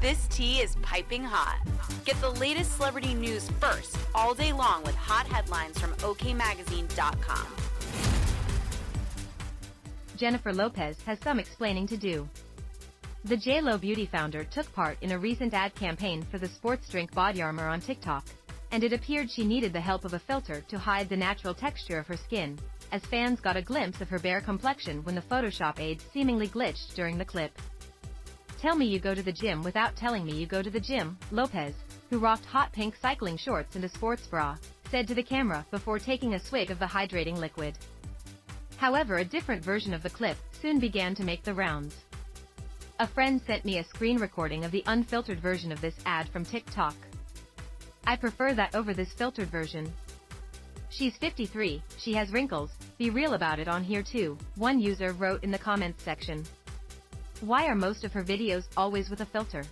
This tea is piping hot. Get the latest celebrity news first all day long with hot headlines from OKMagazine.com. Jennifer Lopez has some explaining to do. The JLo Beauty founder took part in a recent ad campaign for the sports drink body armor on TikTok, and it appeared she needed the help of a filter to hide the natural texture of her skin, as fans got a glimpse of her bare complexion when the Photoshop aid seemingly glitched during the clip. Tell me you go to the gym without telling me you go to the gym, Lopez, who rocked hot pink cycling shorts and a sports bra, said to the camera before taking a swig of the hydrating liquid. However a different version of the clip soon began to make the rounds. A friend sent me a screen recording of the unfiltered version of this ad from TikTok. I prefer that over this filtered version. She's 53, she has wrinkles, be real about it on here too, one user wrote in the comments section. Why are most of her videos always with a filter?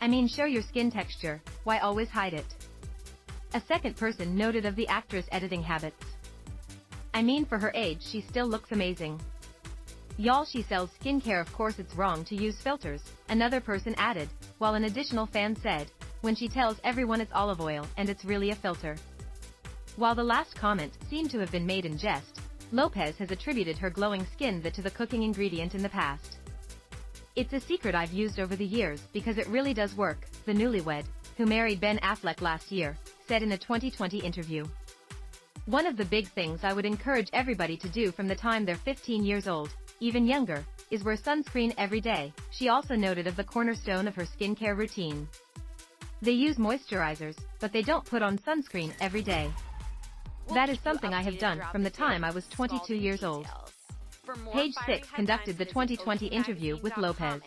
I mean show your skin texture, why always hide it? A second person noted of the actress editing habits. I mean for her age she still looks amazing. Y'all she sells skincare of course it's wrong to use filters, another person added, while an additional fan said, when she tells everyone it's olive oil and it's really a filter. While the last comment seemed to have been made in jest, Lopez has attributed her glowing skin to the cooking ingredient in the past. It's a secret I've used over the years because it really does work, the newlywed, who married Ben Affleck last year, said in a 2020 interview. One of the big things I would encourage everybody to do from the time they're 15 years old even younger, is wear sunscreen every day, she also noted of the cornerstone of her skincare routine. They use moisturizers, but they don't put on sunscreen every day. That is something I have done from the time I was 22 the years old. Page 6 conducted the 2020 interview with Lopez.